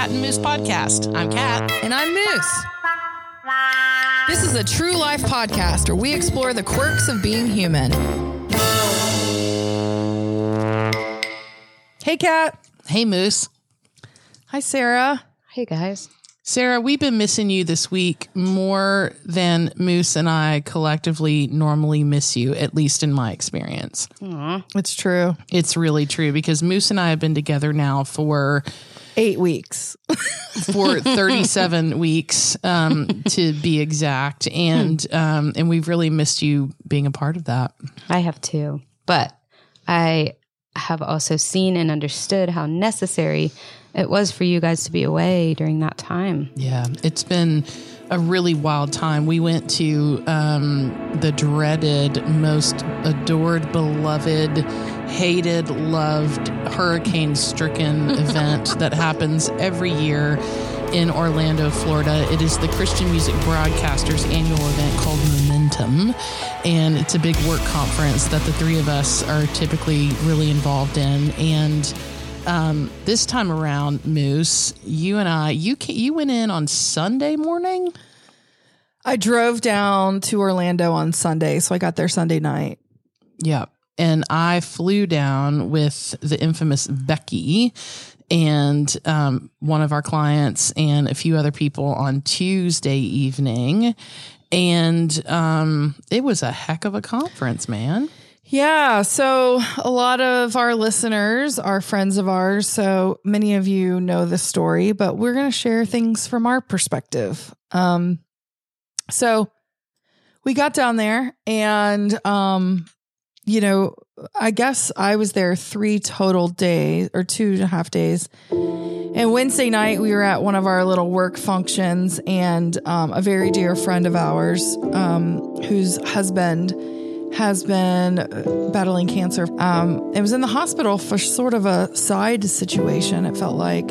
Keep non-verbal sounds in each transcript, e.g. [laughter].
Cat and Moose podcast. I'm Cat. And I'm Moose. This is a true life podcast where we explore the quirks of being human. Hey, Cat. Hey, Moose. Hi, Sarah. Hey guys. Sarah, we've been missing you this week more than Moose and I collectively normally miss you, at least in my experience. It's true. It's really true because Moose and I have been together now for Eight weeks. for [laughs] 37 weeks um, to be exact and um, and we've really missed you being a part of that. I have too. But I have also seen and understood how necessary it was for you guys to be away during that time. Yeah, it's been a really wild time. We went to um, the dreaded, most adored, beloved, hated, loved, hurricane stricken [laughs] event that happens every year in Orlando, Florida. It is the Christian Music Broadcasters annual event called Momentum. And it's a big work conference that the three of us are typically really involved in. And um, this time around, Moose, you and I, you ca- you went in on Sunday morning. I drove down to Orlando on Sunday, so I got there Sunday night. Yeah, and I flew down with the infamous Becky and um, one of our clients and a few other people on Tuesday evening, and um, it was a heck of a conference, man. Yeah. So a lot of our listeners are friends of ours. So many of you know this story, but we're going to share things from our perspective. Um, so we got down there and, um, you know, I guess I was there three total days or two and a half days. And Wednesday night, we were at one of our little work functions, and um, a very dear friend of ours, um, whose husband has been uh, battling cancer. Um, it was in the hospital for sort of a side situation. It felt like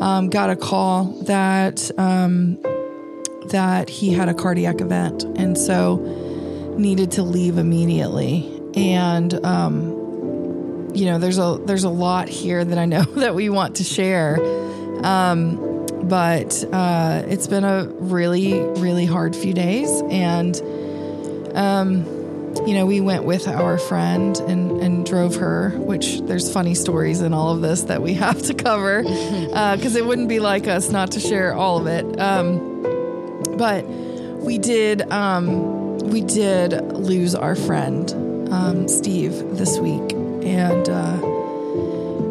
um, got a call that um, that he had a cardiac event, and so needed to leave immediately. And um, you know, there's a there's a lot here that I know [laughs] that we want to share. Um, but uh, it's been a really really hard few days, and um, you know, we went with our friend and, and drove her, which there's funny stories in all of this that we [laughs] have to cover [laughs] because it wouldn't be like us not to share all of it. Um, but we did um, we did lose our friend um, Steve this week, and uh,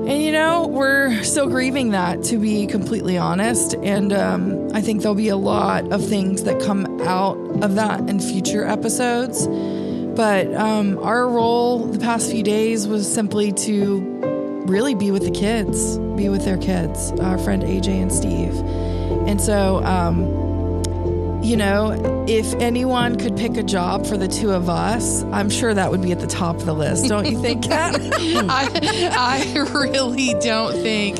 and you know we're still grieving that to be completely honest. And um, I think there'll be a lot of things that come out of that in future episodes. But um, our role the past few days was simply to really be with the kids, be with their kids, our friend AJ and Steve. And so, um, you know, if anyone could pick a job for the two of us, I'm sure that would be at the top of the list, don't you think, Kat? [laughs] I, I really don't think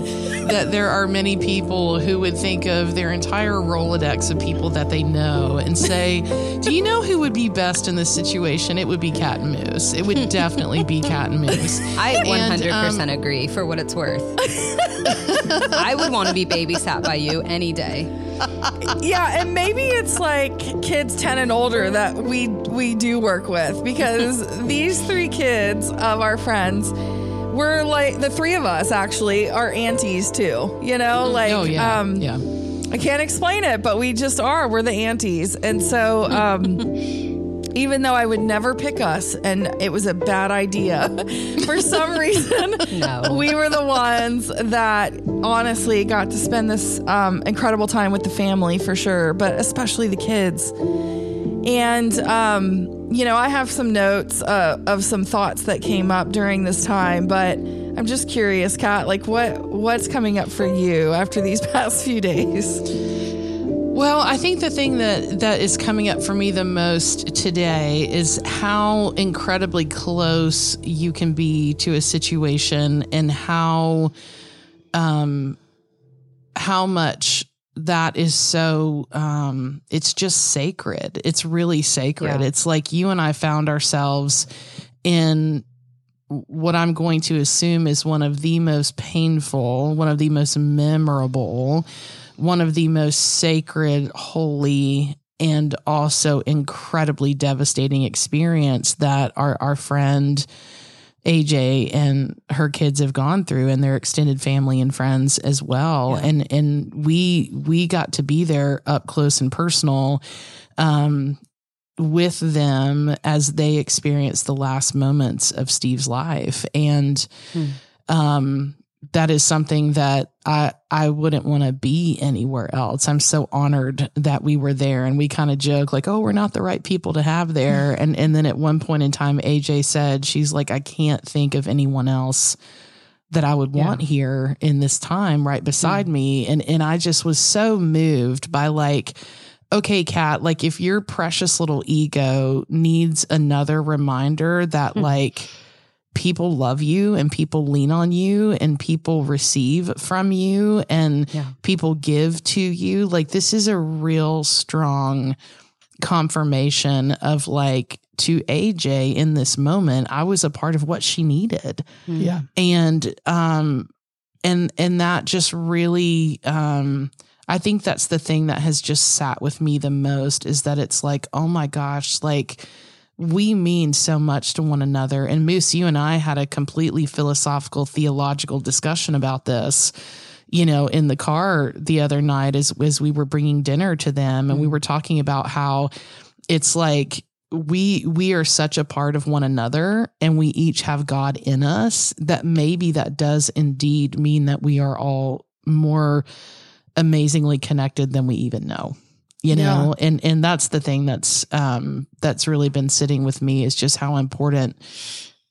that there are many people who would think of their entire Rolodex of people that they know and say, Do you know who would be best in this situation? It would be Cat and Moose. It would definitely be Cat and Moose. [laughs] I And, 100% um, agree for what it's worth. [laughs] I would want to be babysat by you any day. yeah, and maybe it's like kids 10 and older that we we do work with because [laughs] these three kids of our friends we're like the three of us actually are aunties too. You know, like oh, yeah. um yeah. I can't explain it, but we just are. We're the aunties. And so, um, [laughs] even though I would never pick us and it was a bad idea, [laughs] for some reason, No. we were the ones that honestly got to spend this um, incredible time with the family for sure, but especially the kids. And, um, you know, I have some notes uh, of some thoughts that came up during this time, but I'm just curious, Kat, like what what's coming up for you after these [laughs] past few days? Well, I think the thing that that is coming up for me the most today is how incredibly close you can be to a situation and how um how much that is so um it's just sacred. It's really sacred. Yeah. It's like you and I found ourselves in what I'm going to assume is one of the most painful, one of the most memorable, one of the most sacred, holy, and also incredibly devastating experience that our our friend AJ and her kids have gone through and their extended family and friends as well. Yeah. And and we we got to be there up close and personal um with them as they experienced the last moments of Steve's life. And Hmm. um that is something that I I wouldn't want to be anywhere else. I'm so honored that we were there and we kind of joke like, "Oh, we're not the right people to have there." [laughs] and and then at one point in time AJ said she's like, "I can't think of anyone else that I would Yeah. want here in this time right beside me." And and I just was so moved by like okay, Kat, like if your precious little ego needs another reminder that Hmm. like people love you and people lean on you and people receive from you and Yeah. people give to you, like this is a real strong confirmation of like to AJ in this moment, I was a part of what she needed Mm. Yeah. and um and and that just really um i think that's the thing that has just sat with me the most is that it's like oh my gosh like we mean so much to one another. And moose you and i had a completely philosophical theological discussion about this you know in the car the other night as as we were bringing dinner to them and we mm-hmm. were talking about how it's like we we are such a part of one another and we each have God in us that maybe that does indeed mean that we are all more amazingly connected than we even know you know and and that's the thing that's um that's really been sitting with me is just how important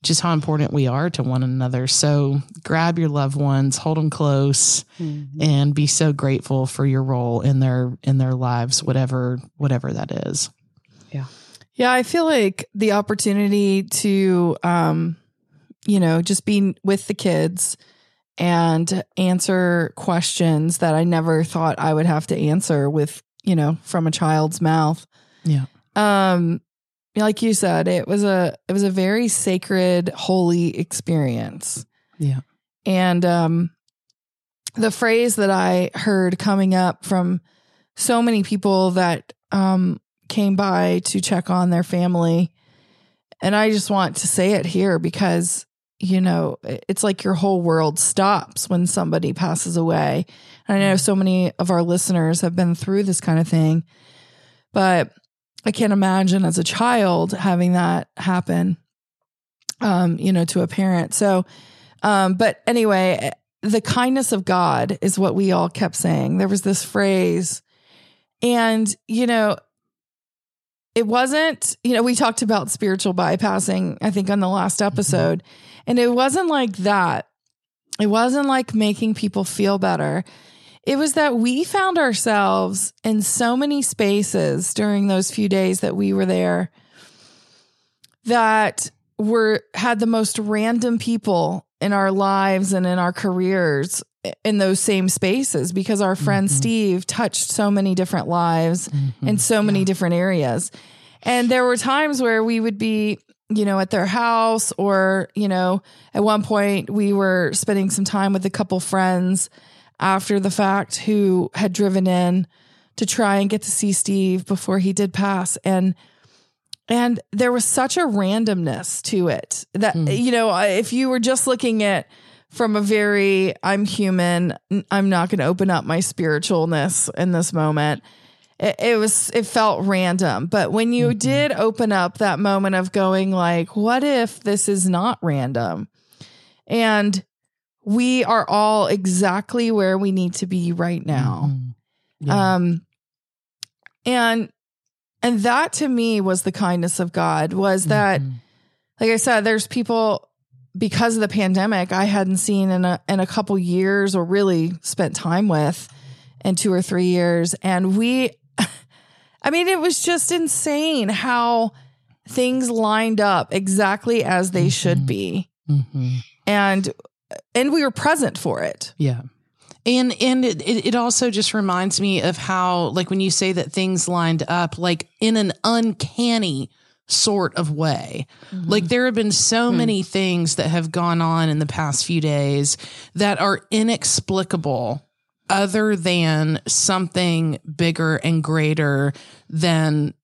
just how important we are to one another. So grab your loved ones hold them close Mhm. and be so grateful for your role in their in their lives whatever whatever that is. Yeah. Yeah, I feel like the opportunity to, um, you know, just be with the kids and answer questions that I never thought I would have to answer with, you know, from a child's mouth. Yeah. Um, like you said, it was a it was a very sacred, holy experience. Yeah. And um, the phrase that I heard coming up from so many people that um, came by to check on their family. And I just want to say it here because, you know, it's like your whole world stops when somebody passes away. And I know so many of our listeners have been through this kind of thing, but I can't imagine as a child having that happen, um, you know, to a parent. So, um, but anyway, the kindness of God is what we all kept saying. There was this phrase, and, you know, it wasn't, you know, we talked about spiritual bypassing, I think, on the last episode, and it wasn't like that. It wasn't like making people feel better. It was that we found ourselves in so many spaces during those few days that we were there that were had the most random people in our lives and in our careers in those same spaces because our friend Mhm. Steve touched so many different lives Mm-hmm. in so many different areas. And there were times where we would be, you know, at their house, or, you know, at one point we were spending some time with a couple friends after the fact who had driven in to try and get to see Steve before he did pass. And and there was such a randomness to it that, Hmm. you know, if you were just looking at from a very, I'm human, I'm not going to open up my spiritualness in this moment it, it was it felt random but when you Mhm. did open up that moment of going like what if this is not random and we are all exactly where we need to be right now Mhm. Yeah. um and and that to me was the kindness of god was that Mhm. like I said, there's people because of the pandemic I hadn't seen in a in a couple years or really spent time with in two or three years. And we I mean, it was just insane how things lined up exactly as they should Mhm. be. Mhm. And and we were present for it. Yeah. And and it, it also just reminds me of how like when you say that things lined up like in an uncanny sort of way. Mm-hmm. Like there have been so Hmm. many things that have gone on in the past few days that are inexplicable other than something bigger and greater than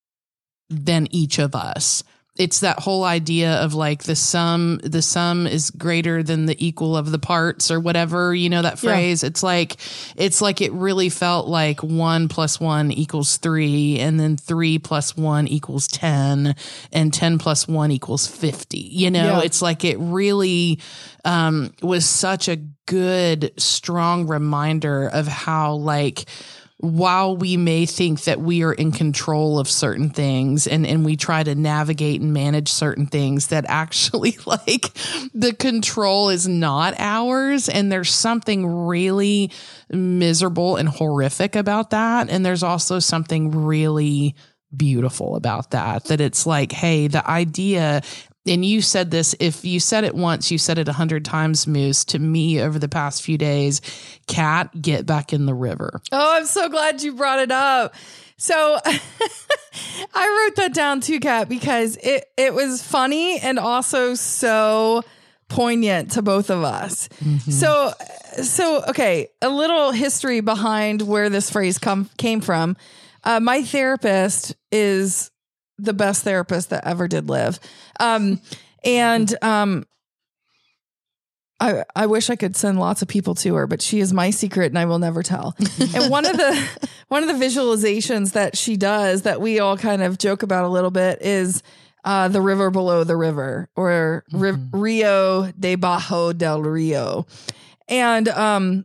than each of us. It's that whole idea of like the sum the sum is greater than the equal of the parts or whatever, you know that Yeah. phrase. It's like it's like it really felt like 1 plus 1 equals 3 and then 3 plus 1 equals 10 and 10 plus 1 equals 50. You know, Yeah. it's like it really um was such a good strong reminder of how like while we may think that we are in control of certain things and, and we try to navigate and manage certain things that actually [laughs] like the control is not ours. And there's something really miserable and horrific about that. And there's also something really beautiful about that that it's like hey the idea and you said this if you said it once you said it a hundred times moose to me over the past few days cat get back in the river Oh, I'm so glad you brought it up. So [laughs] I wrote that down too, cat because it it was funny and also so poignant to both of us. So so okay, a little history behind where this phrase come came from. Uh, my therapist is the best therapist that ever did live. Um, and um, I, I wish I could send lots of people to her, but she is my secret and I will never tell. [laughs] and one of the one of the visualizations that she does that we all kind of joke about a little bit is uh, the river below the river or Ri- Rio de Bajo del Rio. And um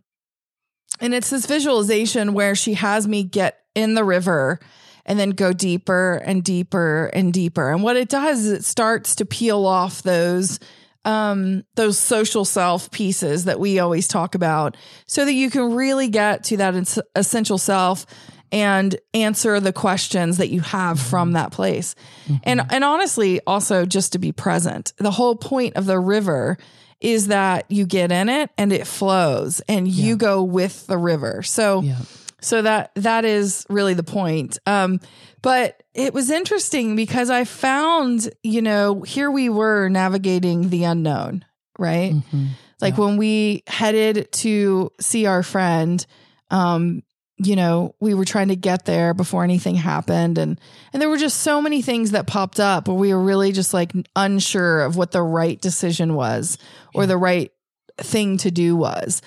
and it's this visualization where she has me get in the river and then go deeper and deeper and deeper. And what it does is it starts to peel off those um those social self pieces that we always talk about so that you can really get to that essential self and answer the questions that you have from that place. And and honestly also just to be present. The whole point of the river is that you get in it and it flows and you go with the river. So yeah so that that is really the point. Um, but it was interesting because I found, you know, here we were navigating the unknown, right? Mhm. Like when we headed to see our friend, um, you know, we were trying to get there before anything happened and and there were just so many things that popped up where we were really just like unsure of what the right decision was or the right thing to do was.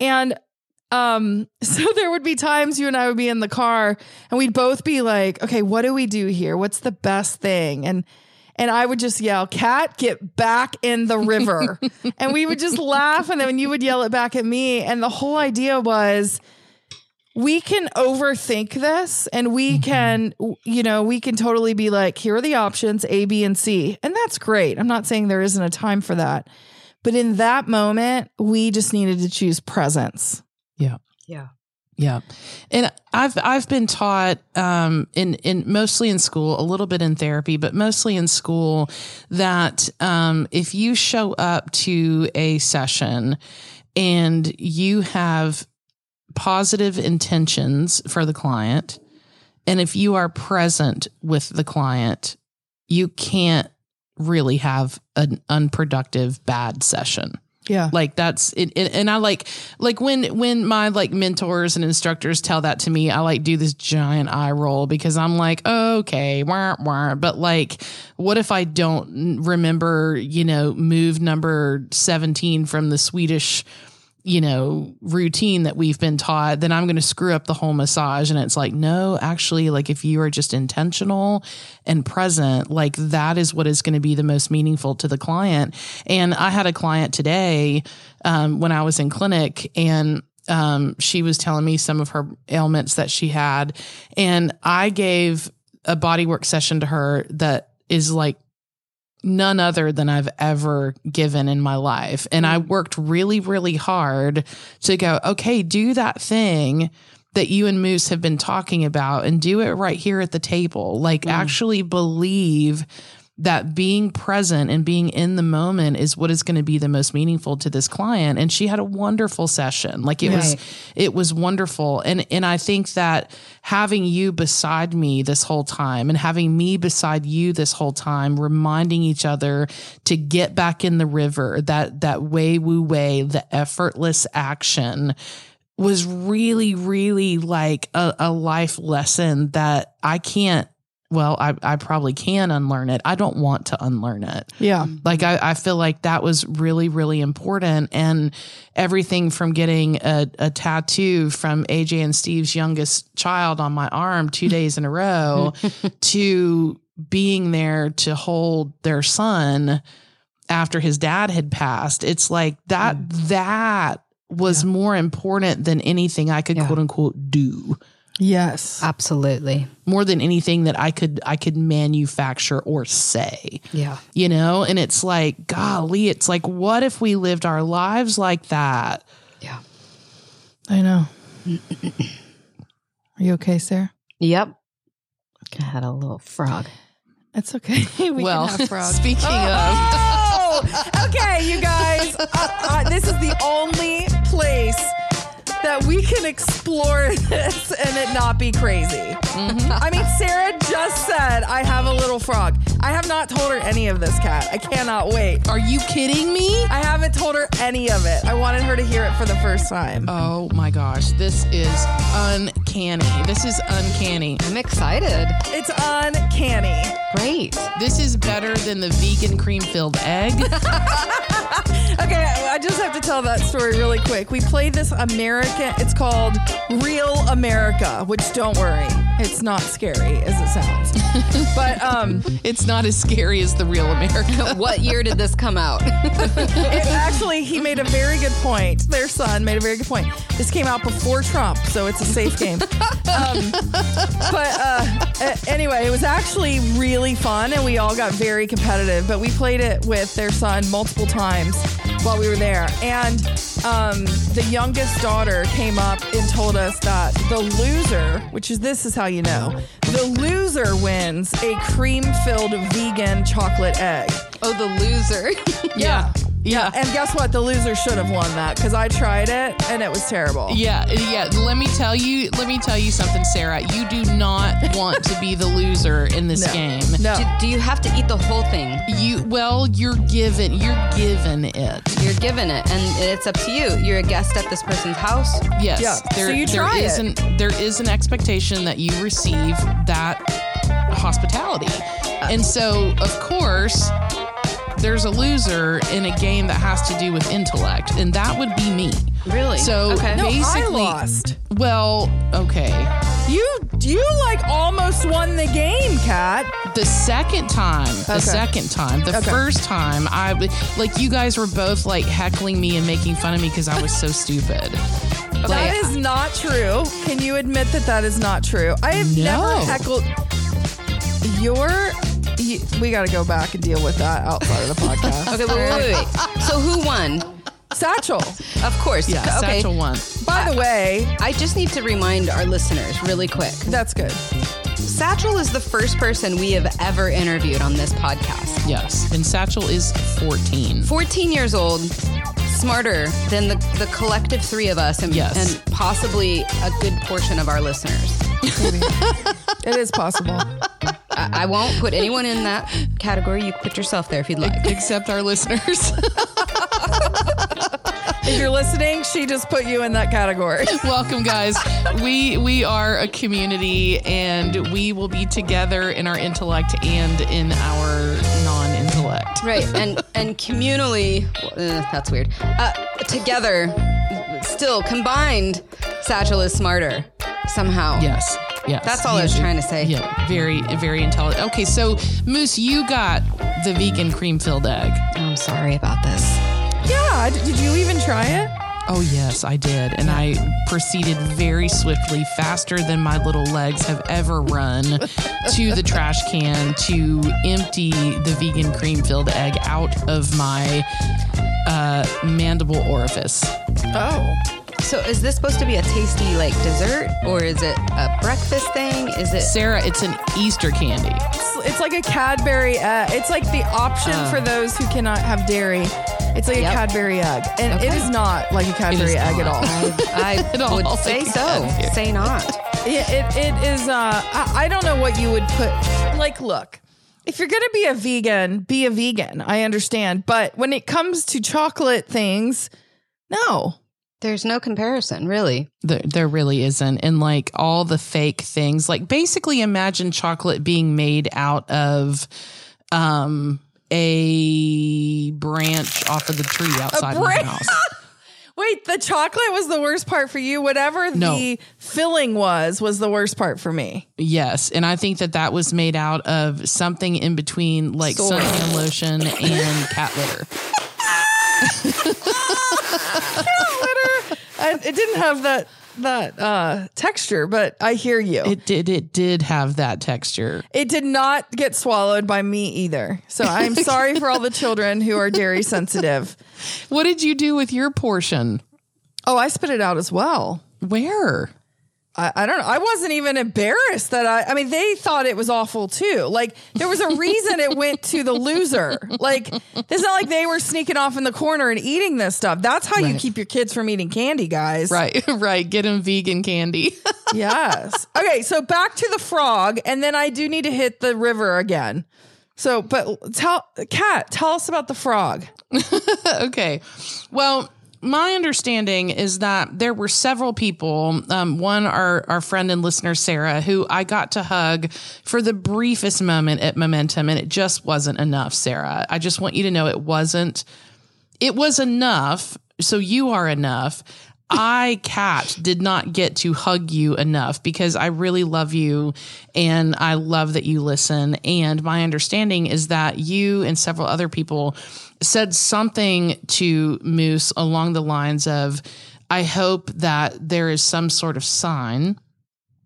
And um [laughs] so there would be times you and I would be in the car and we'd both be like, "Okay, what do we do here? What's the best thing?" And and I would just yell, "Cat, get back in the river." [laughs] and we would just laugh and then you would yell it back at me and the whole idea was we can overthink this and we can you know we can totally be like here are the options a b and c and that's great i'm not saying there isn't a time for that but in that moment we just needed to choose presence yeah Yeah. Yeah. And I've I've been taught um in in mostly in school, a little bit in therapy, but mostly in school that um if you show up to a session and you have positive intentions for the client and if you are present with the client, you can't really have an unproductive bad session yeah like that's it, it- and i like like when when my like mentors and instructors tell that to me i like do this giant eye roll because i'm like okay wah, wah. but like what if i don't remember you know move number 17 from the swedish you know routine that we've been taught then i'm going to screw up the whole massage. And it's like no actually like if you are just intentional and present like that is what is going to be the most meaningful to the client. And i had a client today um, when i was in clinic and um, she was telling me some of her ailments that she had. And i gave a bodywork session to her that is like none other than I've ever given in my life. And I mm. worked really, really hard to go, okay, do that thing that you and Moose have been talking about and do it right here at the table. Like, mm. actually believe that being present and being in the moment is what is going to be the most meaningful to this client. And she had a wonderful session. Like it was it was wonderful. And and I think that having you beside me this whole time and having me beside you this whole time reminding each other to get back in the river that that way wu wei the effortless action was really really like a, a life lesson that I can't well, I, I probably can unlearn it. I don't want to unlearn it. Yeah. Like I, I feel like that was really, really important. And everything from getting a, a tattoo from AJ and Steve's youngest child on my arm two [laughs] days in a row to being there to hold their son after his dad had passed. It's like that mm. that was more important than anything I could Yeah. quote unquote do Yes. Absolutely. more than anything that I could I could manufacture or say. Yeah. You know, and it's like golly, it's like what if we lived our lives like that? Yeah. I know. [coughs] Are you okay, Sarah? Yep. I had a little frog. It's okay. [laughs] we well, can have [laughs] frogs. speaking of Oh, [laughs] okay, you guys. Uh, uh, this is the only place that we can explore this and it not be crazy. Mm-hmm. I mean, Sarah just said, I have a little frog. I have not told her any of this, Kat. I cannot wait. Are you kidding me? I haven't told her any of it. I wanted her to hear it for the first time. Oh my gosh, this is uncanny. This is uncanny. I'm excited. It's uncanny. Great. This is better than the vegan cream filled egg. [laughs] [laughs] Okay, I just have to tell that story really quick. We played this American, it's called Real America, which don't worry, it's not scary as it sounds. [laughs] but um it's not as scary as the real America. [laughs] What year did this come out? it, actually he made a very good point. Their son made a very good point. This came out before Trump, so it's a safe game. Um, but uh, anyway, it was actually really fun, and we all got very competitive. But we played it with their son multiple times while we were there, and um, the youngest daughter came up and told us that the loser, which is this is how you know, the loser wins a cream-filled vegan chocolate egg. oh, the loser. [laughs] Yeah. Yeah. And guess what? The loser should have won that because I tried it and it was terrible. Yeah, yeah. Let me tell you. Let me tell you something, Sarah. You do not [laughs] want to be the loser in this No. game. No. do, do you have to eat the whole thing? You well, you're given. You're given it. You're given it, and it's up to you. You're a guest at this person's house. Yes. Yeah, so you there try is it. an there is an expectation that you receive that hospitality, uh, and so of course. There's a loser in a game that has to do with intellect, and that would be me. Really? So okay. No, I basically, lost. well, okay. You you like almost won the game, Kat. The second time, the second time, the Okay. first time, I like you guys were both like heckling me and making fun of me because I was so stupid. [laughs] That is not true. Can you admit that that is not true? I have No. never heckled your. You- We got to go back and deal with that outside of the podcast. [laughs] Okay, wait, wait, wait, wait. So who won? Satchel. Of course. Yeah, Okay. Satchel won. By the way, I just need to remind our listeners really quick. that's good. Satchel is the first person we have ever interviewed on this podcast. Yes, and Satchel is 14. 14 years old, smarter than the, the collective three of us and, Yes. and possibly a good portion of our listeners. It is possible. [laughs] I, won't put anyone in that category. You can put yourself there if you'd like. Except our listeners. [laughs] If you're listening, she just put you in that category. [laughs] Welcome, guys. We we are a community, and we will be together in our intellect and in our non-intellect. Right, and and communally, uh, that's weird. Uh, together, still combined, Satchel is smarter somehow. Yes. Yes. That's all I was He- trying to say. Yeah, very, very intelligent. Okay, so Moose, you got the vegan cream filled egg. I'm sorry about this. yeah. d- Did you even try it? Oh, yes, I did. And I proceeded very swiftly, faster than my little legs have ever run, [laughs] to the trash can to empty the vegan cream filled egg out of my uh, mandible orifice. Oh. So, is this supposed to be a tasty like dessert, or is it a breakfast thing? Is it? Sarah, it's an Easter candy. It's, It's like a Cadbury egg. It's like the option Oh. for those who cannot have dairy. It's like a Cadbury egg, and it Okay. is not like a Cadbury egg at all. [laughs] I It all would say so. sense. Say not. It, it, it is. Uh, I, I don't know what you would put. Like, look, if you're gonna be a vegan, be a vegan. I understand, but when it comes to chocolate things, no. There's no comparison, really. There, there really isn't. And like all the fake things, like basically imagine chocolate being made out of um, a branch off of the tree outside my house. [laughs] Wait, the chocolate was the worst part for you. Whatever No. the filling was, was the worst part for me. Yes. And I think that that was made out of something in between like suntan lotion and cat litter. [laughs] [laughs] I, it didn't have that that uh, texture, but I hear you. It did, it did have that texture. It did not get swallowed by me either. So I'm [laughs] sorry for all the children who are dairy sensitive. What did you do with your portion? Oh, I spit it out as well. Where? I, I don't know. I wasn't even embarrassed that I. I mean, they thought it was awful too. Like there was a reason it went to the loser. Like it's not like they were sneaking off in the corner and eating this stuff. That's how you keep your kids from eating candy, guys. Right, [laughs] right. Get them vegan candy. [laughs] Yes. Okay. So back to the frog, and then I do need to hit the river again. So, but tell Kat, tell us about the frog. [laughs] okay. Well, my understanding is that there were several people. Um, one, our our friend and listener Sarah, who I got to hug for the briefest moment at Momentum, and it just wasn't enough. Sarah, I just want you to know it wasn't. It was enough. So you are enough. I, Kat, did not get to hug you enough because I really love you and I love that you listen. And my understanding is that you and several other people said something to Moose along the lines of, I hope that there is some sort of sign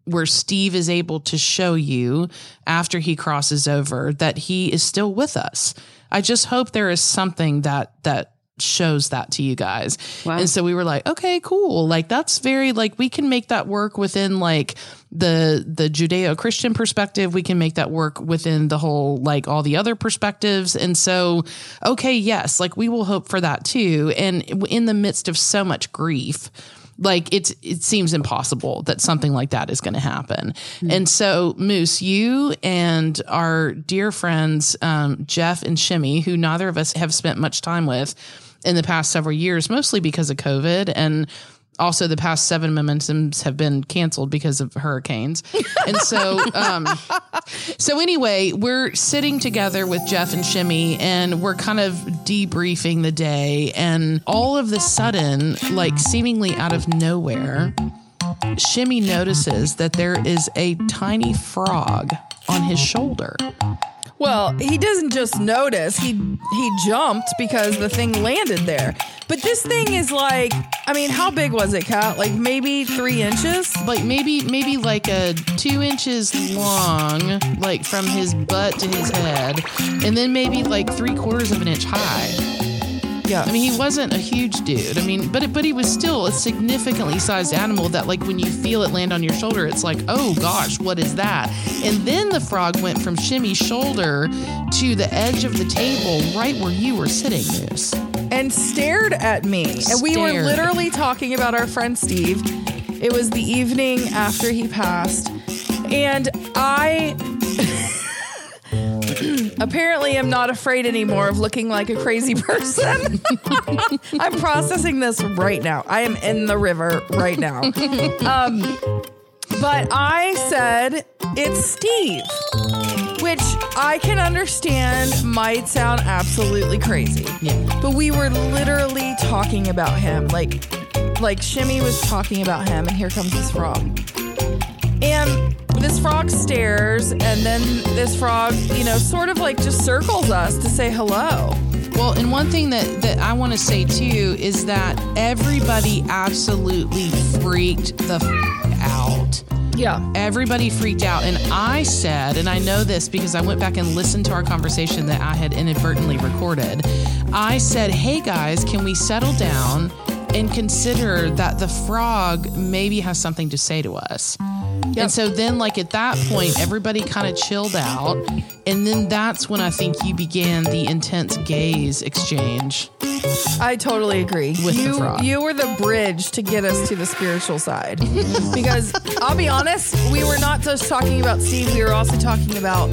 where Steve is able to show you after he crosses over that he is still with us. I just hope there is something that that shows that to you guys. Wow. And so we were like, okay, cool. Like that's very like we can make that work within like the the Judeo-Christian perspective. We can make that work within the whole like all the other perspectives. And so okay, yes, like we will hope for that too. And in the midst of so much grief, like it's it seems impossible that something like that is going to happen. And so Moose, you and our dear friends um, Jeff and Shimmy, who neither of us have spent much time with in the past several years, mostly because of COVID and also the past seven momentums have been canceled because of hurricanes. And so um [laughs] so anyway, we're sitting together with Jeff and Shimmy and we're kind of debriefing the day and all of the sudden, like seemingly out of nowhere, Shimmy notices that there is a tiny frog on his shoulder. Well, he doesn't just notice. He he jumped because the thing landed there. But this thing is like, I mean, how big was it, Kat? Like maybe three inches? Like maybe maybe like a two inches long, like from his butt to his head, and then maybe like three quarters of an inch high. Yeah. I mean, he wasn't a huge dude. I mean, but it, but he was still a significantly sized animal that, like, when you feel it land on your shoulder, it's like, oh gosh, what is that? And then the frog went from Shimmy's shoulder to the edge of the table, right where you were sitting, Moose. and stared at me. And we were literally talking about our friend Steve. It was the evening after he passed. And I [laughs] apparently I'm not afraid anymore of looking like a crazy [laughs] person. [laughs] I'm processing this right now. I am in the river right now. [laughs] Um, but I said, it's Steve which I can understand might sound absolutely crazy. Yeah. But we were literally talking about him. Like like Shimmy was talking about him and here comes this frog. And this frog stares and then this frog, you know, sort of like just circles us to say hello. Well, and one thing that, that I want to say too is that everybody absolutely freaked the f- out. Yeah. Everybody freaked out. And I said, and I know this because I went back and listened to our conversation that I had inadvertently recorded. I said, hey guys, can we settle down and consider that the frog maybe has something to say to us? And so then, like at that point, everybody kind of chilled out. And then that's when I think you began the intense gaze exchange. I totally agree. With the you, frog. you were the bridge to get us to the spiritual side. [laughs] because I'll be honest, we were not just talking about Steve, we were also talking about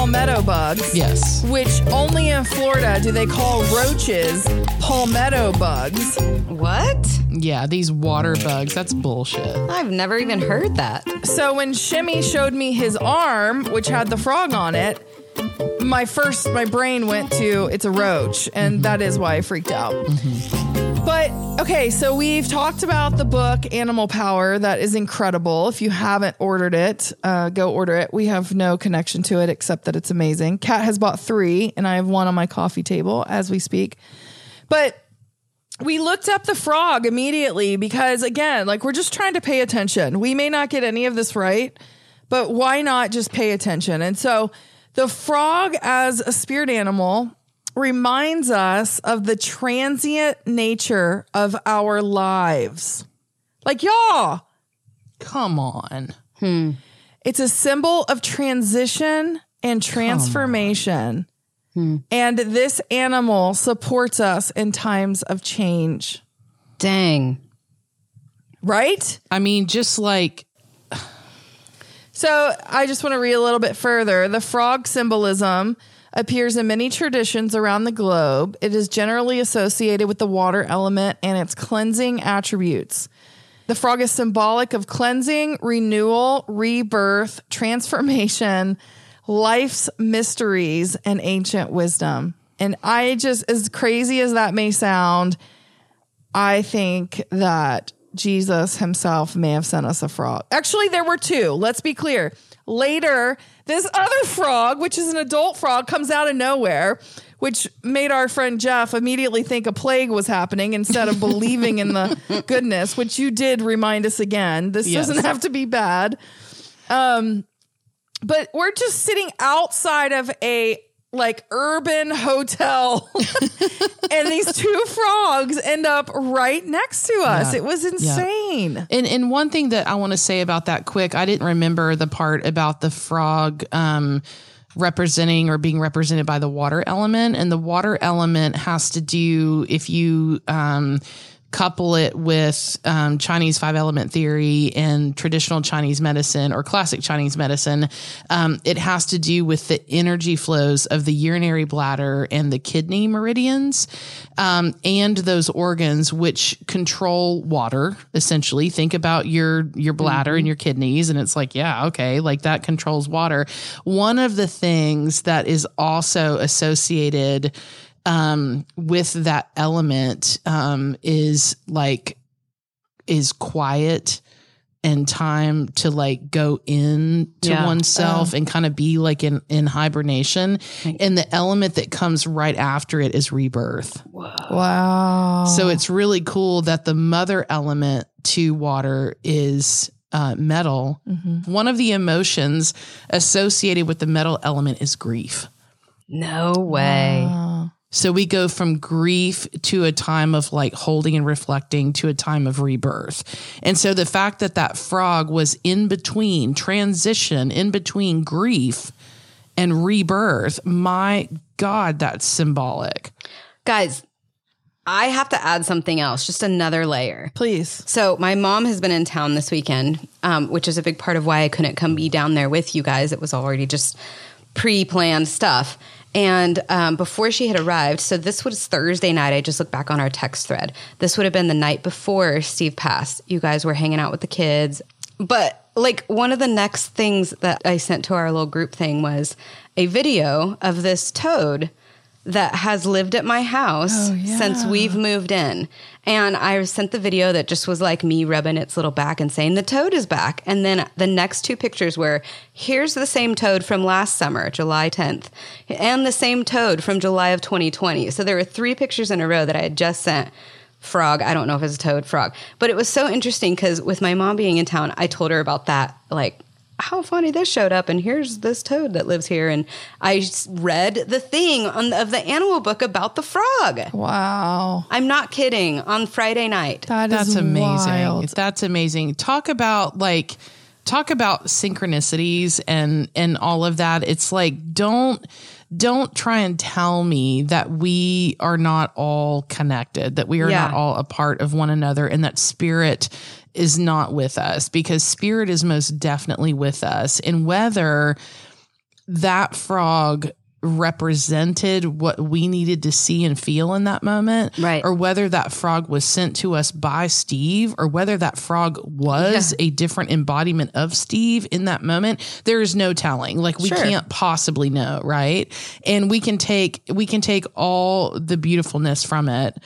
palmetto bugs. Yes. Which only in Florida do they call roaches palmetto bugs. What? Yeah, these water bugs, that's bullshit. I've never even heard that. So when Shimmy showed me his arm, which had the frog on it, my first my brain went to it's a roach, and that is why I freaked out. But okay, so we've talked about the book Animal Power. That is incredible. If you haven't ordered it, uh, go order it. We have no connection to it except that it's amazing. Kat has bought three, and I have one on my coffee table as we speak. But we looked up the frog immediately because again, like we're just trying to pay attention. We may not get any of this right, but why not just pay attention? And so the frog as a spirit animal reminds us of the transient nature of our lives. Like y'all, Come on. Hmm. it's a symbol of transition and transformation. Hmm. And this animal supports us in times of change, Dang. right? I mean, just like So I just want to read a little bit further. The frog symbolism appears in many traditions around the globe. It is generally associated with the water element and its cleansing attributes. The frog is symbolic of cleansing, renewal, rebirth, transformation, life's mysteries, and ancient wisdom. And I just, as crazy as that may sound, I think that Jesus himself may have sent us a frog. Actually, there were two. Let's be clear. Later, this other frog, which is an adult frog, comes out of nowhere, which made our friend Jeff immediately think a plague was happening instead of believing in the [laughs] goodness, which you did remind us again. This Yes. doesn't have to be bad. Um, but we're just sitting outside of a like urban hotel [laughs] and these two frogs end up right next to us. Yeah. It was insane. And and one thing that I want to say about that quick, I didn't remember the part about the frog um representing or being represented by the water element and the water element has to do if you um couple it with um, Chinese five element theory and traditional Chinese medicine or classic Chinese medicine, um, it has to do with the energy flows of the urinary bladder and the kidney meridians um, and those organs which control water. Essentially, think about your your bladder and your kidneys, and it's like, yeah, okay, like that controls water. One of the things that is also associated um, with that element um, is like is quiet and time to like go in to Yeah. oneself and kind of be like in in hibernation. And the element that comes right after it is rebirth. Wow. so it's really cool that the mother element to water is uh, metal. One of the emotions associated with the metal element is grief. No way. So we go from grief to a time of like holding and reflecting to a time of rebirth. And so the fact that that frog was in between transition, in between grief and rebirth, my God, that's symbolic. Guys, I have to add something else, just another layer. Please. So my mom has been in town this weekend, um, which is a big part of why I couldn't come be down there with you guys. It was already just pre-planned stuff. And um, before she had arrived, so this was Thursday night. I just looked back on our text thread. This would have been the night before Steve passed. You guys were hanging out with the kids. But like one of the next things that I sent to our little group thing was a video of this toad that has lived at my house oh, since we've moved in. And I sent the video that just was like me rubbing its little back and saying, the toad is back. And then the next two pictures were, here's the same toad from last summer, July 10th, and the same toad from July of 2020. So there were three pictures in a row that I had just sent frog. I don't know if it's a toad frog, but it was so interesting because with my mom being in town, I told her about that. Like, how funny this showed up, and here's this toad that lives here. And i read the thing on the, of the animal book about the frog. Wow. I'm not kidding. On Friday night, That is That's amazing. wild. That's amazing. Talk about like talk about synchronicities and and all of that. It's like don't don't try and tell me that we are not all connected, that we are Yeah. not all a part of one another, and that spirit is not with us because spirit is most definitely with us. And whether that frog represented what we needed to see and feel in that moment, Right. or whether that frog was sent to us by Steve, or whether that frog was a different embodiment of Steve in that moment, there is no telling. Like we Sure. can't possibly know, right? And we can take we can take all the beautifulness from it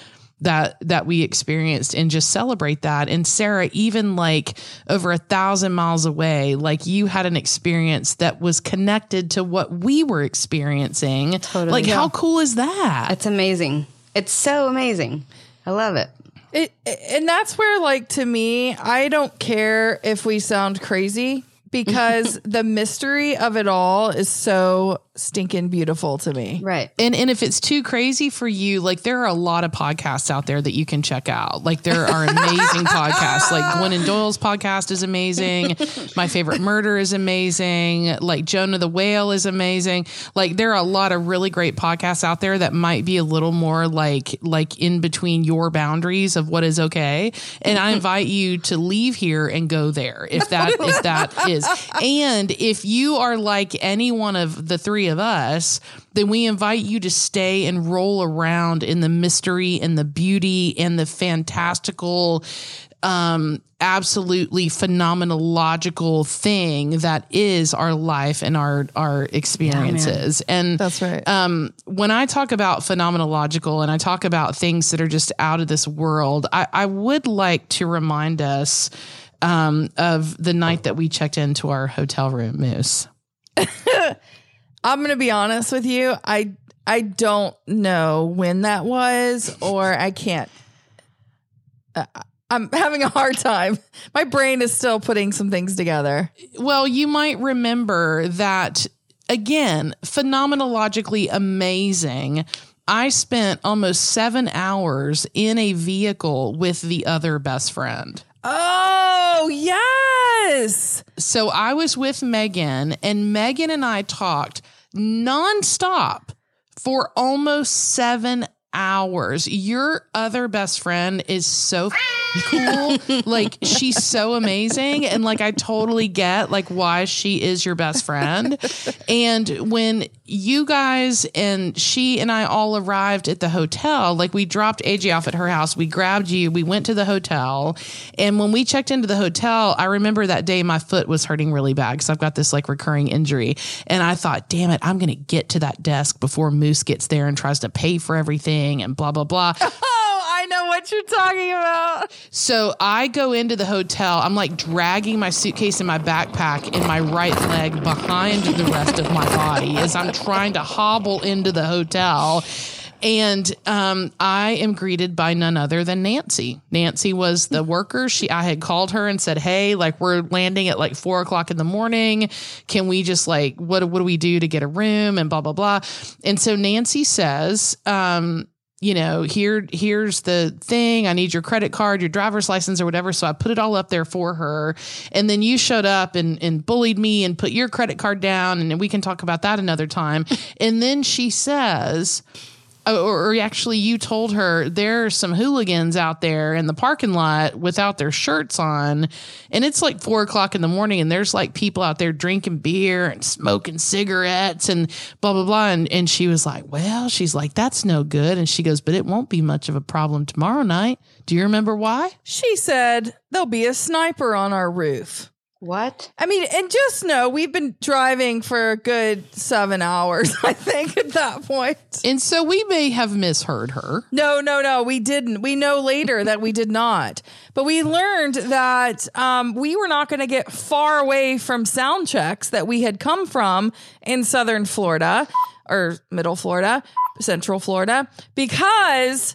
that that we experienced and just celebrate that and sarah even like over a thousand miles away like you had an experience that was connected to what we were experiencing Totally. like Yeah. how cool is that It's amazing. It's so amazing. I love it. It, and that's where, like, to me, I don't care if we sound crazy because [laughs] the mystery of it all is so stinking beautiful to me. Right. And and if it's too crazy for you, like there are a lot of podcasts out there that you can check out. Like there are [laughs] amazing podcasts. Like Glennon Doyle's podcast is amazing. My favorite murder is amazing. Like Jonah the Whale is amazing. Like there are a lot of really great podcasts out there that might be a little more like like in between your boundaries of what is okay. And I invite you to leave here and go there if that if that [laughs] is. And if you are like any one of the three of us, then we invite you to stay and roll around in the mystery and the beauty and the fantastical um absolutely phenomenological thing that is our life and our our experiences. And That's right. um, when I talk about phenomenological and I talk about things that are just out of this world, I, I would like to remind us um, of the night that we checked into our hotel room, Moose. [laughs] I'm going to be honest with you. I I don't know when that was, or I can't. Uh, I'm having a hard time. My brain is still putting some things together. Well, you might remember that again, phenomenologically amazing. I spent almost seven hours in a vehicle with the other best friend. Oh yes, So I was with Megan, and Megan and I talked nonstop for almost seven hours. Your other best friend is so cool. [laughs] like she's so amazing. And like I totally get like why she is your best friend. And when you guys and she and I all arrived at the hotel, like we dropped AJ off at her house, we grabbed you, we went to the hotel. And when we checked into the hotel, I remember that day my foot was hurting really bad because I've got this like recurring injury. And I thought, damn it, I'm gonna get to that desk before Moose gets there and tries to pay for everything and blah blah blah. [laughs] oh I know what you're talking about. So I go into the hotel. I'm like dragging my suitcase and my backpack in my right leg behind the rest of my body as I'm trying to hobble into the hotel. And um, I am greeted by none other than Nancy. Nancy was the worker. She, I had called her and said, "Hey, like we're landing at like four o'clock in the morning. Can we just like what what do we do to get a room and blah blah blah?" And so Nancy says, um, you know, here here's the thing. I need your credit card, your driver's license, or whatever. So I put it all up there for her. And then you showed up and, and bullied me and put your credit card down, and we can talk about that another time. and then she says, Oh, or, or actually, you told her there are some hooligans out there in the parking lot without their shirts on, and it's like four o'clock in the morning, and there's like people out there drinking beer and smoking cigarettes and blah blah blah. And and she was like, "Well, she's like, that's no good." And she goes, "But it won't be much of a problem tomorrow night." Do you remember why? She said there'll be a sniper on our roof. What? I mean, and just know we've been driving for a good seven hours, [laughs] I think, at that point. And so we may have misheard her. No, no, no, we didn't. We know later that we did not. But we learned that um, we were not going to get far away from sound checks that we had come from in southern Florida or middle Florida, central Florida, because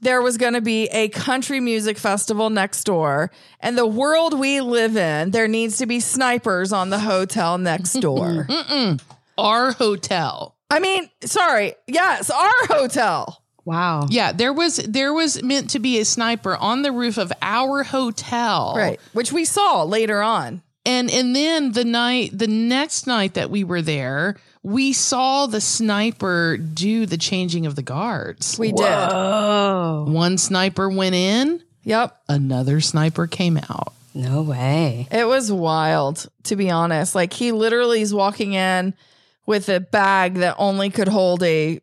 there was going to be a country music festival next door. And the world we live in, there needs to be snipers on the hotel next door. [laughs] Our hotel. I mean, sorry. Yes, our hotel. Wow. Yeah, there was there was meant to be a sniper on the roof of our hotel. Right. Which we saw later on. And and then the night the next night that we were there, we saw the sniper do the changing of the guards. We did. Oh, One sniper went in, Yep. another sniper came out. no way. It was wild, to be honest. Like he literally is walking in with a bag that only could hold a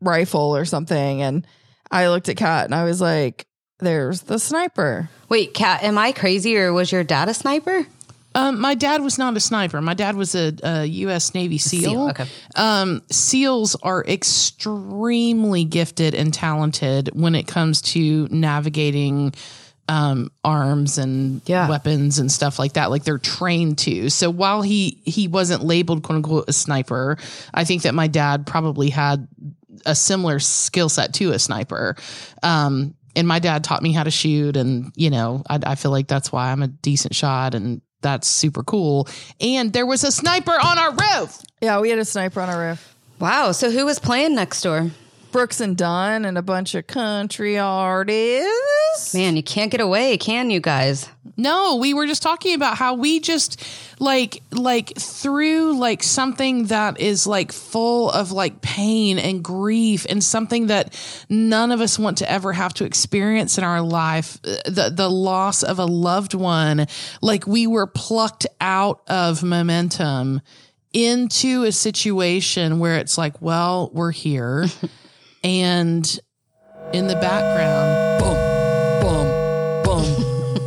rifle or something. And I looked at Kat and I was like, there's the sniper. Wait, Kat, am I crazy or was your dad a sniper? Um, my dad was not a sniper. My dad was a, a U.S. Navy SEAL. SEAL, okay. Um, SEALs are extremely gifted and talented when it comes to navigating um, arms and Yeah. weapons and stuff like that. Like they're trained to. So while he he wasn't labeled quote unquote a sniper, I think that my dad probably had a similar skill set to a sniper. Um, and my dad taught me how to shoot, and you know, I, I feel like that's why I'm a decent shot, and that's super cool. And there was a sniper on our roof. Yeah, we had a sniper on our roof. Wow. So who was playing next door? Brooks and Dunn and a bunch of country artists. Man, you can't get away, can you guys? No, we were just talking about how we just like like through like something that is like full of like pain and grief and something that none of us want to ever have to experience in our life uh, the the loss of a loved one like we were plucked out of momentum into a situation where it's like well we're here [laughs] and in the background boom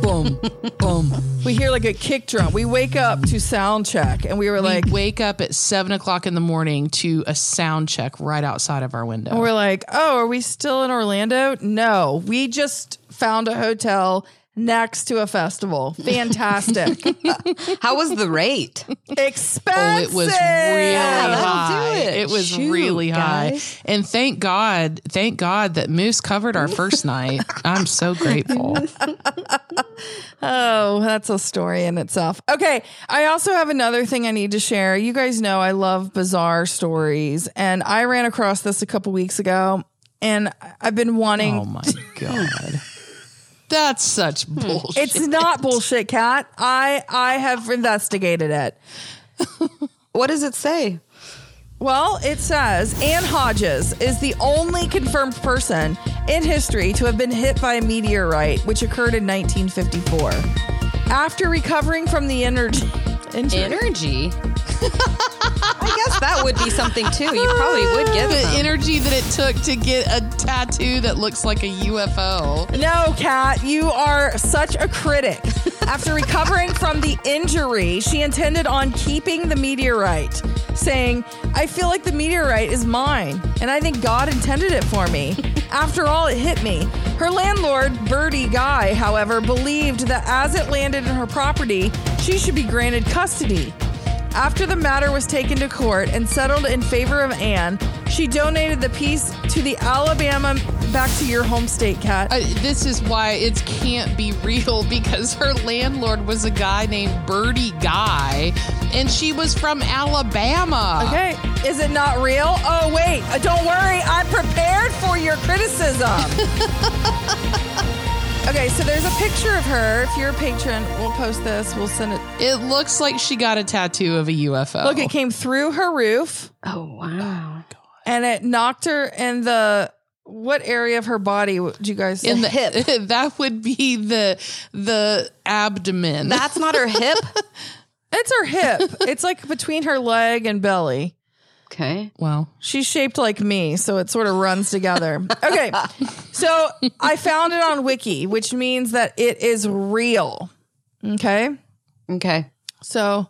boom boom [laughs] boom boom. We hear like a kick drum. We wake up to sound check and we were like, we wake up at seven o'clock in the morning to a sound check right outside of our window. we're like, oh, are we still in Orlando? No, we just found a hotel next to a festival. Fantastic. [laughs] How was the rate? Expensive. Oh, it was really that'll high. do it. It was Shoot, really high. guys. And thank God, thank God that Moose covered our first night. I'm so grateful. [laughs] Oh, that's a story in itself. Okay. I also have another thing I need to share. You guys know I love bizarre stories, and I ran across this a couple weeks ago, and I've been wanting. Oh my God. [laughs] That's such hmm. bullshit. It's not bullshit, Kat. I I have investigated it. [laughs] What does it say? Well, it says Anne Hodges is the only confirmed person in history to have been hit by a meteorite, which occurred in 1954. After recovering from the energy, injury, Energy. [laughs] I guess that would be something too. You probably would get the some. energy that it took to get a tattoo that looks like a UFO. No, Kat, you are such a critic. After recovering from the injury, she intended on keeping the meteorite, saying, I feel like the meteorite is mine, and I think God intended it for me. After all, it hit me. Her landlord, Birdie Guy, however, believed that as it landed in her property, she should be granted custody. After the matter was taken to court and settled in favor of Anne, she donated the piece to the Alabama, back to your home state, Kat. This is why it can't be real because her landlord was a guy named Birdie Guy, and she was from Alabama. Okay, is it not real? Oh, wait, uh, don't worry, I'm prepared for your criticism. [laughs] okay, so there's a picture of her. If you're a patron, we'll post this, we'll send it. It looks like she got a tattoo of a UFO. Look, it came through her roof Oh wow. Oh, and it knocked her in the. What area of her body would you guys in the hip. [laughs] that would be the the abdomen. That's not her hip. [laughs] It's her hip. it's like between her leg and belly. Okay. well, She's shaped like me, so it sort of runs together. [laughs] Okay. So I found it on Wiki, which means that it is real. Okay. Okay. So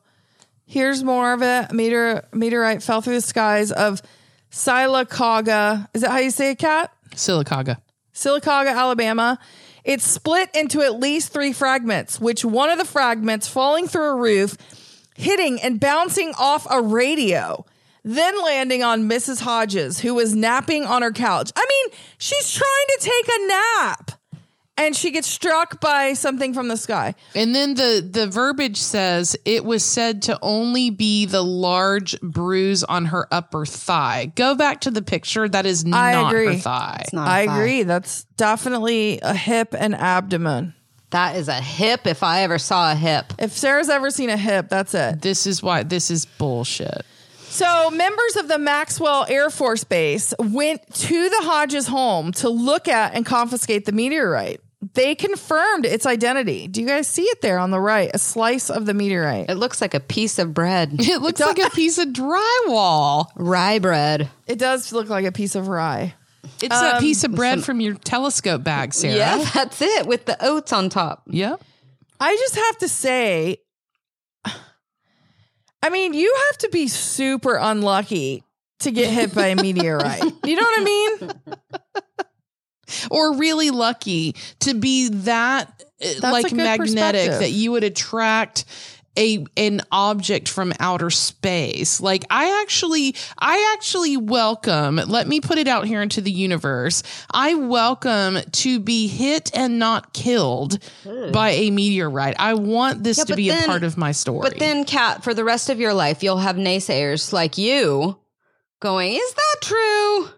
here's more of it. A meteor, meteorite fell through the skies of Sylacauga. Is that how you say it, Kat? silicaga. Sylacauga, Alabama. It's split into at least three fragments, which one of the fragments falling through a roof, hitting and bouncing off a radio, then landing on Mrs. Hodges, who was napping on her couch. I mean, she's trying to take a nap and she gets struck by something from the sky. And then the the verbiage says it was said to only be the large bruise on her upper thigh. Go back to the picture. That is I not agree. her thigh. It's not. I a thigh. agree. That's definitely a hip and abdomen. That is a hip if I ever saw a hip. If Sarah's ever seen a hip, that's it. This is why this is bullshit. So, members of the Maxwell Air Force Base went to the Hodges home to look at and confiscate the meteorite. They confirmed its identity. Do you guys see it there on the right? A slice of the meteorite. It looks like a piece of bread. [laughs] It looks like a piece of drywall. Rye bread. It does look like a piece of rye. It's that um, piece of bread from your telescope bag, Sarah. Yeah, [laughs] that's it with the oats on top. Yep. I just have to say, I mean, you have to be super unlucky to get hit by a meteorite. [laughs] You know what I mean? Or really lucky to be that uh, like magnetic that you would attract a an object from outer space. Like I actually I actually welcome, let me put it out here into the universe. I welcome to be hit and not killed hmm. by a meteorite. I want this Yeah, to be a part of my story. But then, Kat, for the rest of your life, you'll have naysayers like you going, Is that true?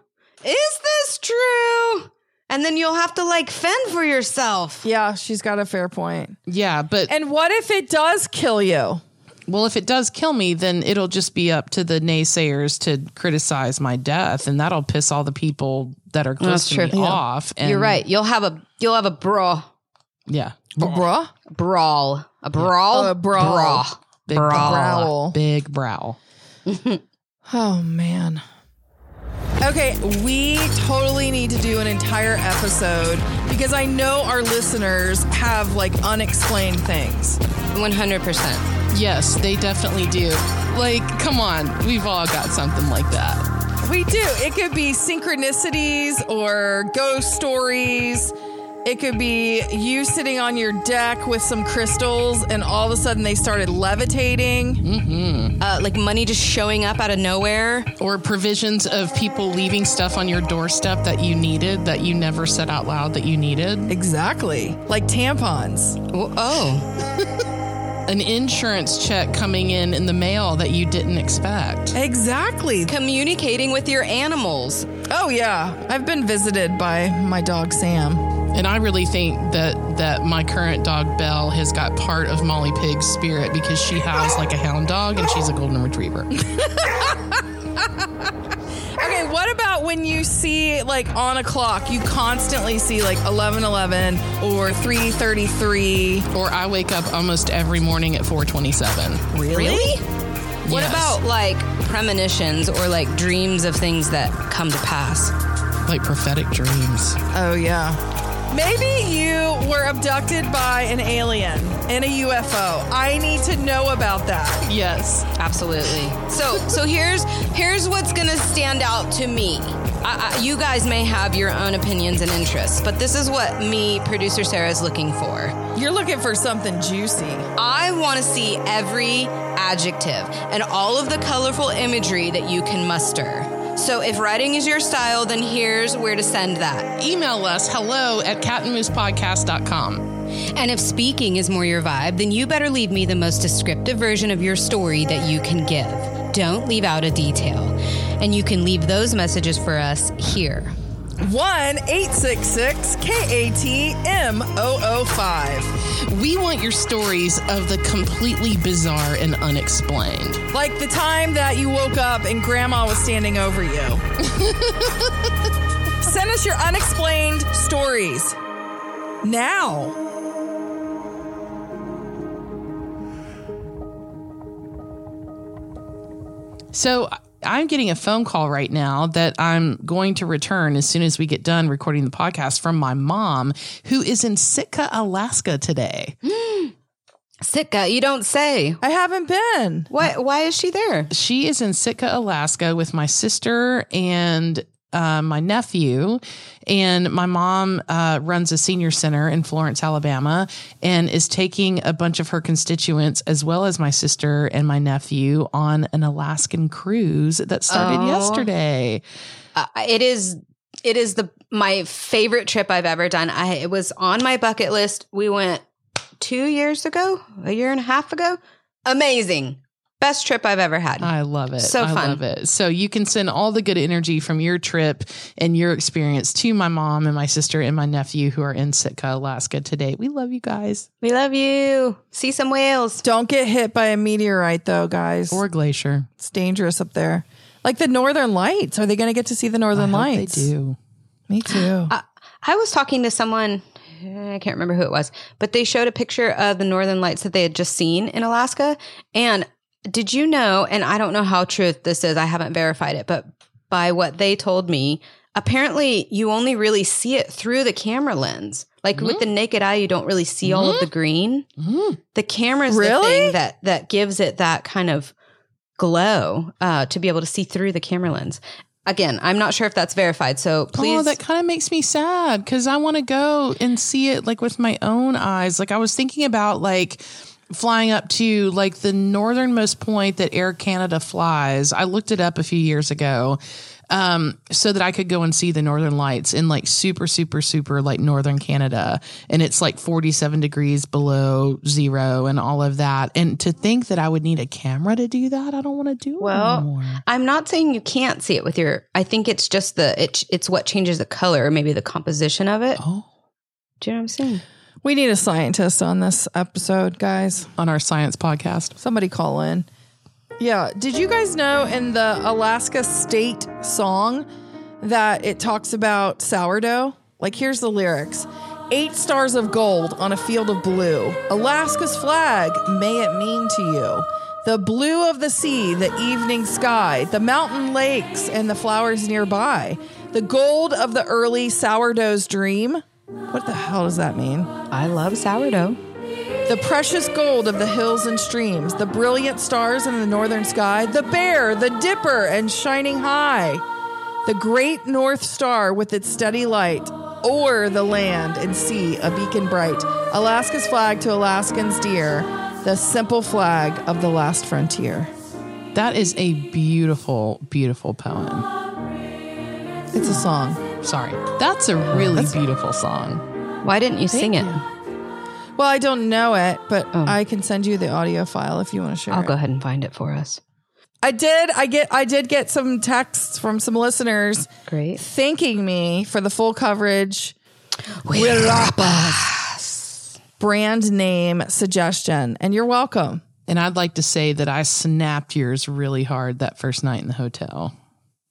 Is this true? And then you'll have to like fend for yourself. Yeah, she's got a fair point. yeah, but And what if it does kill you? Well, if it does kill me, then it'll just be up to the naysayers to criticize my death, and that'll piss all the people that are close That's to true. me Yeah. off. And You're right. You'll have a you'll have a brawl. Yeah, Bruh. Brawl. A brawl? A brawl. Brawl. big Brawl. Growl. big brow. [laughs] Oh, man. Okay, we totally need to do an entire episode because I know our listeners have like unexplained things. 100%. Yes, they definitely do. Like, come on, we've all got something like that. We do. It could be synchronicities or ghost stories. It could be you sitting on your deck with some crystals and all of a sudden they started levitating. Uh, like money just showing up out of nowhere. Or provisions of people leaving stuff on your doorstep that you needed that you never said out loud that you needed. Exactly. Like tampons. Oh, oh. [laughs] An insurance check coming in in the mail that you didn't expect. Exactly. communicating with your animals. Oh, yeah. I've been visited by my dog Sam. And I really think that that my current dog Belle has got part of Molly Pig's spirit because she has like a hound dog and she's a golden retriever. [laughs] Okay, what about when you see like on a clock, you constantly see like 1111 or 333? or I wake up almost every morning at 427. Really? What Yes. about like premonitions or like dreams of things that come to pass? like prophetic dreams? Oh, yeah. Maybe you were abducted by an alien in a UFO. I need to know about that. Yes. Absolutely. So so here's here's what's gonna stand out to me. I, I, you guys may have your own opinions and interests, but this is what me, producer Sarah, is looking for. You're looking for something juicy. I want to see every adjective and all of the colorful imagery that you can muster. So if writing is your style, then here's where to send that. Email us hello at catandmoosepodcast.com. And if speaking is more your vibe, then you better leave me the most descriptive version of your story that you can give. Don't leave out a detail. And you can leave those messages for us here. 1 866 KAT 5 We want your stories of the completely bizarre and unexplained. Like the time that you woke up and grandma was standing over you. [laughs] Send us your unexplained stories now. So I'm getting a phone call right now that I'm going to return as soon as we get done recording the podcast from my mom, who is in Sitka, Alaska today. [gasps] Sitka, you don't say. I haven't been. Why, why is she there? She is in Sitka, Alaska with my sister and uh, my nephew. And my mom uh, runs a senior center in Florence, Alabama, and is taking a bunch of her constituents, as well as my sister and my nephew, on an Alaskan cruise that started Oh. yesterday. Uh, it is it is the my favorite trip I've ever done. I it was on my bucket list. We went 2 years ago, a year and a half ago. Amazing. Best trip I've ever had. I love it. So I fun. love it. So you can send all the good energy from your trip and your experience to my mom and my sister and my nephew who are in Sitka, Alaska today. We love you guys. we love you. See some whales. Don't get hit by a meteorite, though, guys. Or Glacier. it's dangerous up there. Like the Northern Lights. Are they going to get to see the Northern I hope Lights? They do. Me too. [gasps] I, I was talking to someone, eh, I can't remember who it was, but they showed a picture of the northern lights that they had just seen in Alaska. And did you know, and I don't know how true this is, I haven't verified it, but by what they told me, apparently you only really see it through the camera lens. Like with the mm. naked eye, you don't really see all of the mm. green. Mm. The camera's the Really? thing that that gives it that kind of glow uh, to be able to see through the camera lens. Again, I'm not sure if that's verified, so please. Oh, that kind of makes me sad because I want to go and see it like with my own eyes. Like I was thinking about like flying up to like the northernmost point that Air Canada flies. I looked it up a few years ago. Um, so that I could go and see the northern lights in like super, super, super like northern Canada. And it's like 47 degrees below zero and all of that. And to think that I would need a camera to do that, I don't want to do it Well, anymore. I'm not saying you can't see it with your. I think it's just the it, it's what changes the color, maybe the composition of it. Oh, Do you know what I'm saying? We need a scientist on this episode, guys. on our science podcast. Somebody call in. Yeah. Did you guys know in the Alaska state song that it talks about sourdough? Like, here's the lyrics Eight stars of gold on a field of blue. Alaska's flag, may it mean to you. The blue of the sea, the evening sky, the mountain lakes, and the flowers nearby. The gold of the early sourdough's dream. What the hell does that mean? I love sourdough. The precious gold of the hills and streams, the brilliant stars in the northern sky, the bear, the dipper, and shining high, the great north star with its steady light, o'er the land and sea, a beacon bright, Alaska's flag to Alaskans dear, the simple flag of the last frontier. That is a beautiful, beautiful poem. It's a song. Sorry. That's a really beautiful song. Why didn't you sing it? Well, I don't know it, but Oh. I can send you the audio file if you want to share I'll it. go ahead and find it for us. I did. I get. I did get some texts from some listeners Great. thanking me for the full coverage brand name suggestion, and you're welcome. And I'd like to say that I snapped yours really hard that first night in the hotel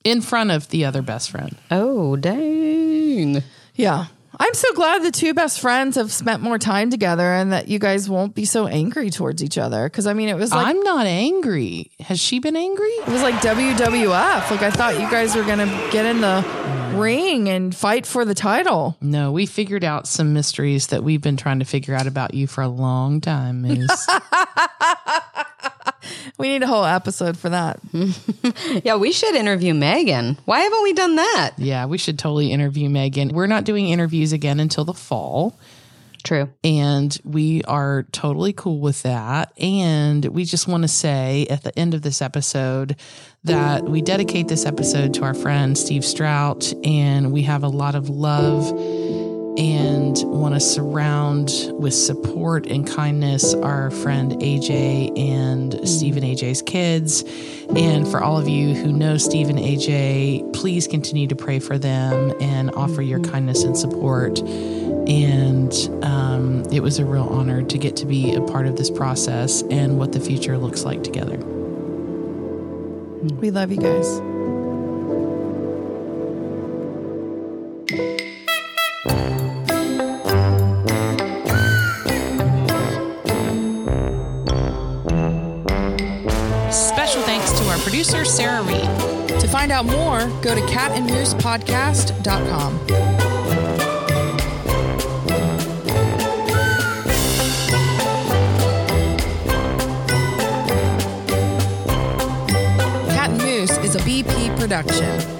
in front of the other best friend. Oh dang! Yeah. I'm so glad the two best friends have spent more time together and that you guys won't be so angry towards each other. Cause I mean, it was like, I'm not angry. Has she been angry? it was like WWF. Like I thought you guys were going to get in the ring and fight for the title. No, we figured out some mysteries that we've been trying to figure out about you for a long time, Moose. [laughs] We need a whole episode for that. [laughs] Yeah, we should interview Megan. Why haven't we done that? yeah, we should totally interview Megan. We're not doing interviews again until the fall. True. And we are totally cool with that. And we just want to say at the end of this episode that we dedicate this episode to our friend Steve Strout. And we have a lot of love and want to surround with support and kindness our friend AJ and Stephen AJ's kids. And for all of you who know Stephen AJ, please continue to pray for them and offer your kindness and support. And um, it was a real honor to get to be a part of this process and what the future looks like together. We love you guys. Our producer, Sarah Reed. To find out more, go to catandmoosepodcast.com. Cat and Moose is a BP production.